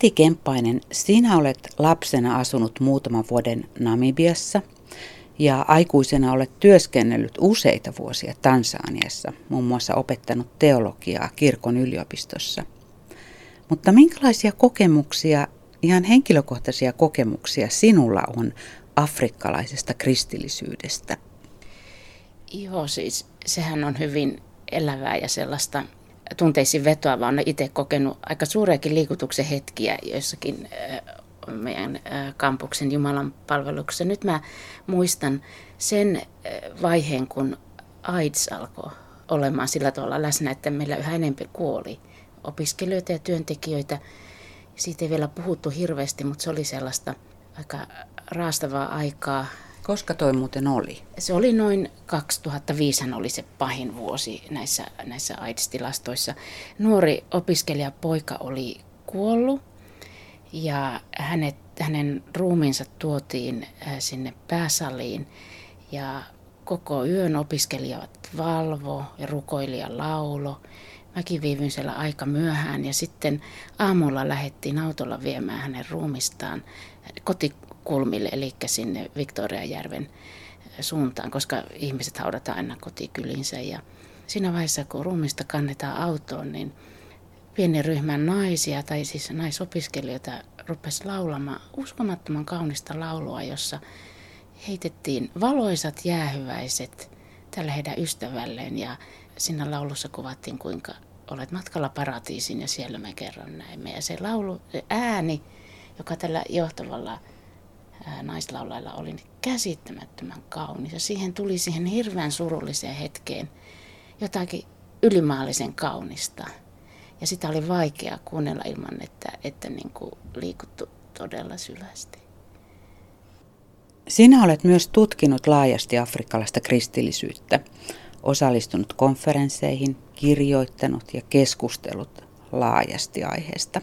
Kati Kemppainen, sinä olet lapsena asunut muutaman vuoden Namibiassa ja aikuisena olet työskennellyt useita vuosia Tansaniassa, muun muassa opettanut teologiaa kirkon yliopistossa. Mutta minkälaisia kokemuksia, ihan henkilökohtaisia kokemuksia sinulla on afrikkalaisesta kristillisyydestä? Joo, siis sehän on hyvin elävää ja sellaista tunteisiin vetoa, vaan olen itse kokenut aika suuriakin liikutuksen hetkiä joissakin meidän kampuksen Jumalan palveluksessa. Nyt mä muistan sen vaiheen, kun AIDS alkoi olemaan sillä tavalla läsnä, että meillä yhä enemmän kuoli opiskelijoita ja työntekijöitä. Siitä ei vielä puhuttu hirveästi, mutta se oli sellaista aika raastavaa aikaa. Koska toi muuten oli? Se oli noin 2005 oli se pahin vuosi näissä, näissä AIDS-tilastoissa. Nuori opiskelijapoika oli kuollut ja hänet, hänen ruumiinsa tuotiin äh, sinne pääsaliin ja koko yön opiskelijat valvo ja rukoilija laulo. Mäkin viivyin siellä aika myöhään ja sitten aamulla lähdettiin autolla viemään hänen ruumistaan kotikulmille, eli sinne Victoriajärven suuntaan, koska ihmiset haudataan aina kotikylinsä. Ja siinä vaiheessa, kun ruumista kannetaan autoon, niin pieni ryhmä naisia, tai siis naisopiskelijoita, rupesi laulamaan uskomattoman kaunista laulua, jossa heitettiin valoisat jäähyväiset tälle heidän ystävälleen. Ja siinä laulussa kuvattiin, kuinka olet matkalla paratiisiin ja siellä me kerron näin. Ja se laulu, se ääni, joka tällä johtavalla naislaulajalla oli käsittämättömän kaunis. Ja siihen tuli siihen hirveän surulliseen hetkeen jotakin ylimaallisen kaunista. Ja sitä oli vaikea kuunnella ilman, että, että niin kuin liikuttu todella syvästi. Sinä olet myös tutkinut laajasti afrikkalaista kristillisyyttä, osallistunut konferensseihin, kirjoittanut ja keskustellut laajasti aiheesta.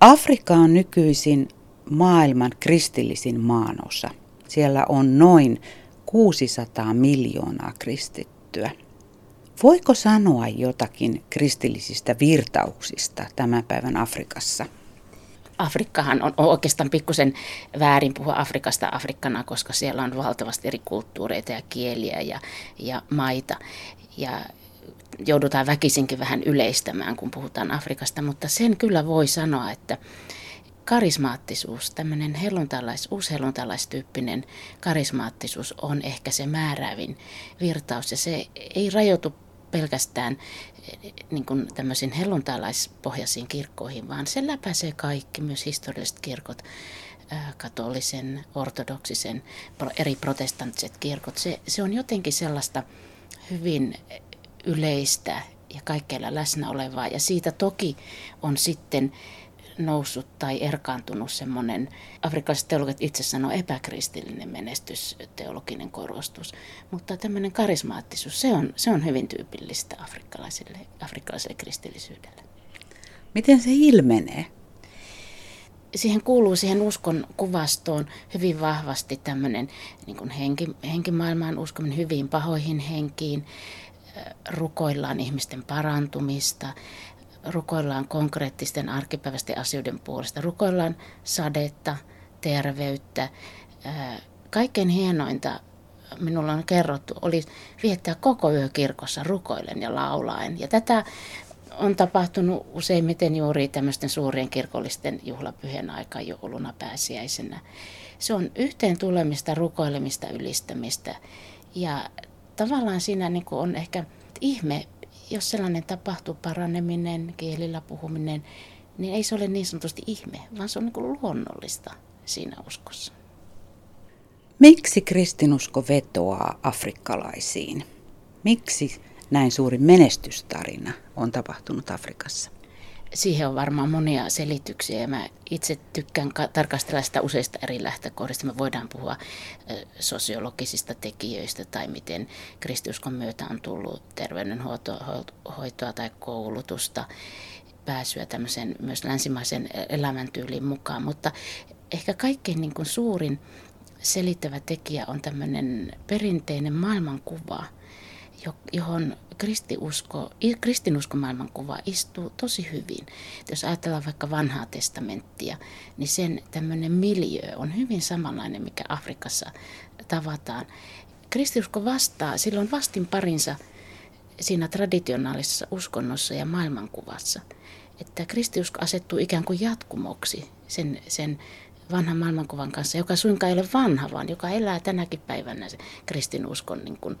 Afrikka on nykyisin maailman kristillisin maanosa. Siellä on noin 600 miljoonaa kristittyä. Voiko sanoa jotakin kristillisistä virtauksista tämän päivän Afrikassa? Afrikkahan on oikeastaan pikkusen väärin puhua Afrikasta Afrikkana, koska siellä on valtavasti eri kulttuureita ja kieliä ja, ja maita. Ja joudutaan väkisinkin vähän yleistämään, kun puhutaan Afrikasta, mutta sen kyllä voi sanoa, että karismaattisuus, tämmöinen helluntalais, uushelluntalaistyyppinen karismaattisuus on ehkä se määräävin virtaus ja se ei rajoitu pelkästään niin kuin tämmöisiin helluntalaispohjaisiin kirkkoihin, vaan se läpäisee kaikki, myös historialliset kirkot, katolisen, ortodoksisen, eri protestanttiset kirkot. Se, se on jotenkin sellaista hyvin yleistä ja kaikkeilla läsnä olevaa. Ja siitä toki on sitten noussut tai erkaantunut semmoinen, afrikkalaiset teologit itse sanoo epäkristillinen menestysteologinen korostus. Mutta tämmöinen karismaattisuus, se on, se on hyvin tyypillistä afrikkalaiselle, afrikkalaiselle kristillisyydelle. Miten se ilmenee? siihen kuuluu siihen uskon kuvastoon hyvin vahvasti tämmöinen niin henki, henkimaailmaan uskominen hyviin pahoihin henkiin, rukoillaan ihmisten parantumista, rukoillaan konkreettisten arkipäiväisten asioiden puolesta, rukoillaan sadetta, terveyttä. Kaikkein hienointa minulla on kerrottu oli viettää koko yö kirkossa rukoilen ja laulaen. Ja tätä on tapahtunut useimmiten juuri tämmöisten suurien kirkollisten juhlapyhien aika jouluna pääsiäisenä. Se on yhteen tulemista, rukoilemista, ylistämistä ja tavallaan siinä niin on ehkä ihme, jos sellainen tapahtuu, paraneminen, kielillä puhuminen, niin ei se ole niin sanotusti ihme, vaan se on niin luonnollista siinä uskossa. Miksi kristinusko vetoaa afrikkalaisiin? Miksi näin suuri menestystarina on tapahtunut Afrikassa? Siihen on varmaan monia selityksiä mä itse tykkään tarkastella sitä useista eri lähtökohdista. Me voidaan puhua sosiologisista tekijöistä tai miten kristiuskon myötä on tullut terveydenhoitoa tai koulutusta, pääsyä tämmöisen myös länsimaisen elämäntyylin mukaan. Mutta ehkä kaikkein niin kuin suurin selittävä tekijä on tämmöinen perinteinen maailmankuva, johon kristiusko, kristinusko maailmankuva istuu tosi hyvin. Jos ajatellaan vaikka vanhaa testamenttia, niin sen tämmöinen miljö on hyvin samanlainen, mikä Afrikassa tavataan. Kristiusko vastaa, silloin vastin parinsa siinä traditionaalisessa uskonnossa ja maailmankuvassa, että kristiusko asettuu ikään kuin jatkumoksi sen, sen vanhan maailmankuvan kanssa, joka suinkaan ei ole vanha, vaan joka elää tänäkin päivänä kristinuskon niin kuin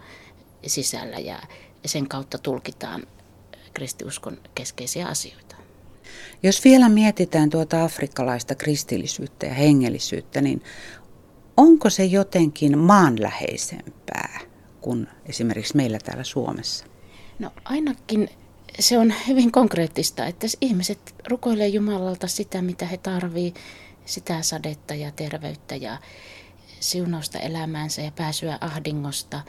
sisällä ja sen kautta tulkitaan kristiuskon keskeisiä asioita. Jos vielä mietitään tuota afrikkalaista kristillisyyttä ja hengellisyyttä, niin onko se jotenkin maanläheisempää kuin esimerkiksi meillä täällä Suomessa? No ainakin se on hyvin konkreettista, että ihmiset rukoilee Jumalalta sitä, mitä he tarvii, sitä sadetta ja terveyttä ja siunausta elämäänsä ja pääsyä ahdingosta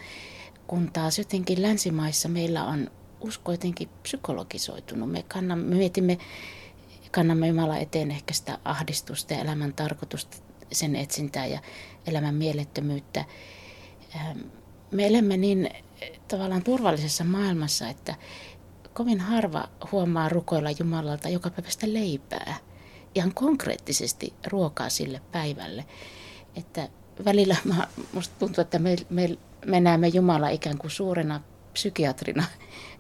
kun taas jotenkin länsimaissa meillä on usko jotenkin psykologisoitunut. Me, kannamme, me mietimme, kannamme Jumala eteen ehkä sitä ahdistusta ja elämän tarkoitusta, sen etsintää ja elämän mielettömyyttä. Ähm, me elämme niin tavallaan turvallisessa maailmassa, että kovin harva huomaa rukoilla Jumalalta joka päivästä leipää. Ihan konkreettisesti ruokaa sille päivälle. Että välillä musta tuntuu, että me, me me näemme Jumala ikään kuin suurena psykiatrina,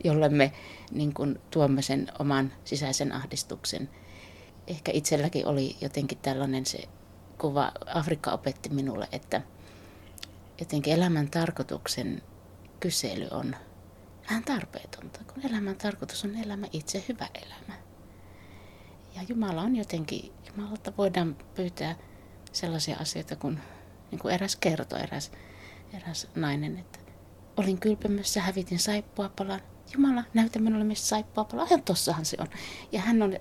jolle me niin kuin, tuomme sen oman sisäisen ahdistuksen. Ehkä itselläkin oli jotenkin tällainen se kuva, Afrikka opetti minulle, että jotenkin elämän tarkoituksen kysely on vähän tarpeetonta, kun elämän tarkoitus on elämä itse, hyvä elämä. Ja Jumala on jotenkin, Jumalalta voidaan pyytää sellaisia asioita, kun, niin kuin eräs kertoi, eräs eräs nainen, että olin kylpemässä, hävitin saippuapalan. Jumala, näytä minulle, missä saippuapala. Aivan tossahan se on. Ja hän on,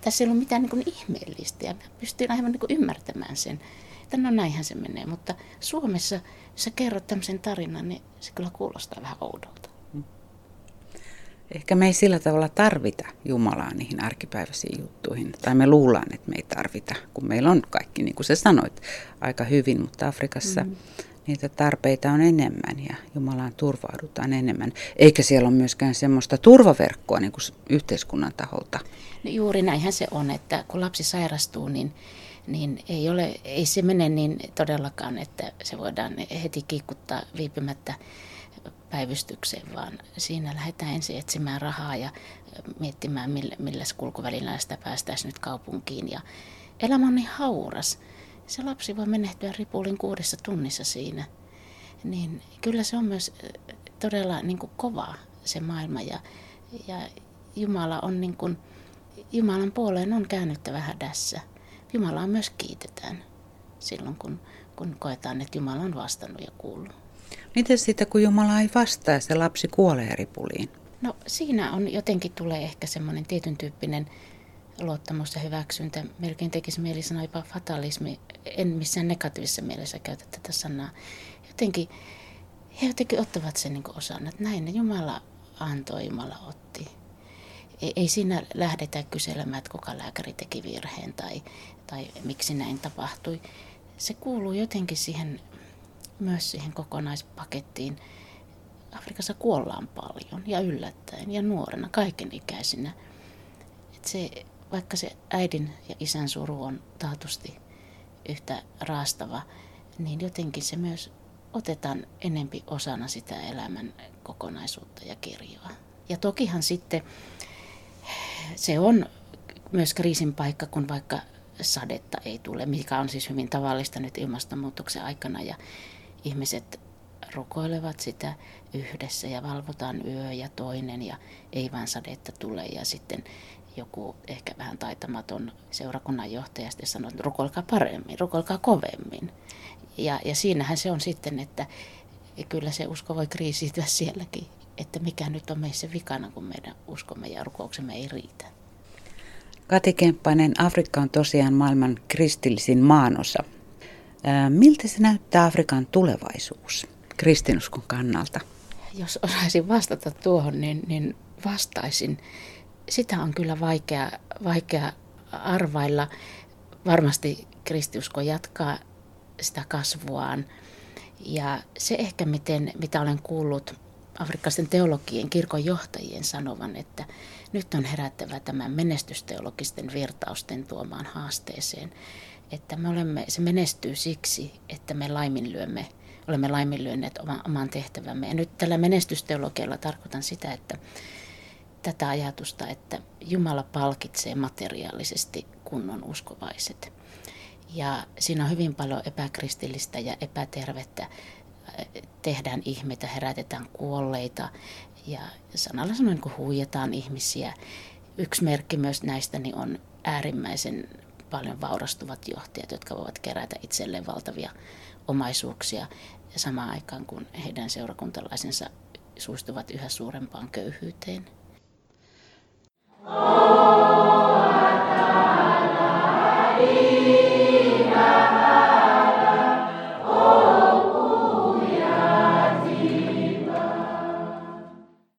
tässä ei ollut mitään niin kuin ihmeellistä ja pystyin aivan niin kuin ymmärtämään sen. Että no näinhän se menee, mutta Suomessa, jos sä kerrot tämmöisen tarinan, niin se kyllä kuulostaa vähän oudolta. Ehkä me ei sillä tavalla tarvita Jumalaa niihin arkipäiväisiin juttuihin. Tai me luullaan, että me ei tarvita, kun meillä on kaikki, niin kuin sä sanoit, aika hyvin. Mutta Afrikassa mm niitä tarpeita on enemmän ja Jumalaan turvaudutaan enemmän. Eikä siellä ole myöskään semmoista turvaverkkoa niin kuin yhteiskunnan taholta. No juuri näinhän se on, että kun lapsi sairastuu, niin, niin ei, ole, ei se mene niin todellakaan, että se voidaan heti kiikuttaa viipymättä päivystykseen, vaan siinä lähdetään ensin etsimään rahaa ja miettimään, millä, millä kulkuvälillä sitä päästäisiin nyt kaupunkiin. Ja elämä on niin hauras se lapsi voi menehtyä ripulin kuudessa tunnissa siinä. Niin kyllä se on myös todella niin kuin kova se maailma ja, ja Jumala on niin kuin, Jumalan puoleen on käännyttävä hädässä. Jumalaa myös kiitetään silloin, kun, kun koetaan, että Jumala on vastannut ja kuullut. Miten sitten, kun Jumala ei vastaa se lapsi kuolee ripuliin? No siinä on jotenkin tulee ehkä semmoinen tietyn tyyppinen luottamus ja hyväksyntä. Melkein tekisi mieli sanoa jopa fatalismi. En missään negatiivisessa mielessä käytä tätä sanaa. Jotenkin, he jotenkin ottavat sen niin osana, että näin Jumala antoi, Jumala otti. Ei, ei siinä lähdetä kyselemään, että kuka lääkäri teki virheen tai, tai miksi näin tapahtui. Se kuuluu jotenkin siihen, myös siihen kokonaispakettiin. Afrikassa kuollaan paljon ja yllättäen ja nuorena, kaikenikäisinä. Et se vaikka se äidin ja isän suru on taatusti yhtä raastava, niin jotenkin se myös otetaan enempi osana sitä elämän kokonaisuutta ja kirjoa. Ja tokihan sitten se on myös kriisin paikka, kun vaikka sadetta ei tule, mikä on siis hyvin tavallista nyt ilmastonmuutoksen aikana ja ihmiset rukoilevat sitä yhdessä ja valvotaan yö ja toinen ja ei vaan sadetta tule ja sitten joku ehkä vähän taitamaton seurakunnan johtaja sitten sanoi, että rukoilkaa paremmin, rukoilkaa kovemmin. Ja, ja siinähän se on sitten, että kyllä se usko voi kriisiytyä sielläkin, että mikä nyt on meissä vikana, kun meidän uskomme ja rukouksemme ei riitä. Kati Kemppainen, Afrikka on tosiaan maailman kristillisin maanosa. Miltä se näyttää Afrikan tulevaisuus kristinuskon kannalta? Jos osaisin vastata tuohon, niin, niin vastaisin sitä on kyllä vaikea, vaikea arvailla. Varmasti kristiusko jatkaa sitä kasvuaan. Ja se ehkä, miten, mitä olen kuullut afrikkalaisten teologien, kirkon johtajien sanovan, että nyt on herättävä tämän menestysteologisten virtausten tuomaan haasteeseen, että me olemme, se menestyy siksi, että me laiminlyömme, olemme laiminlyönneet oman, oman tehtävämme. Ja nyt tällä menestysteologialla tarkoitan sitä, että tätä ajatusta, että Jumala palkitsee materiaalisesti kunnon uskovaiset. Ja siinä on hyvin paljon epäkristillistä ja epätervettä. Tehdään ihmeitä, herätetään kuolleita ja sanalla sanoen, kun huijataan ihmisiä. Yksi merkki myös näistä niin on äärimmäisen paljon vaurastuvat johtajat, jotka voivat kerätä itselleen valtavia omaisuuksia samaan aikaan kun heidän seurakuntalaisensa suistuvat yhä suurempaan köyhyyteen. Oh.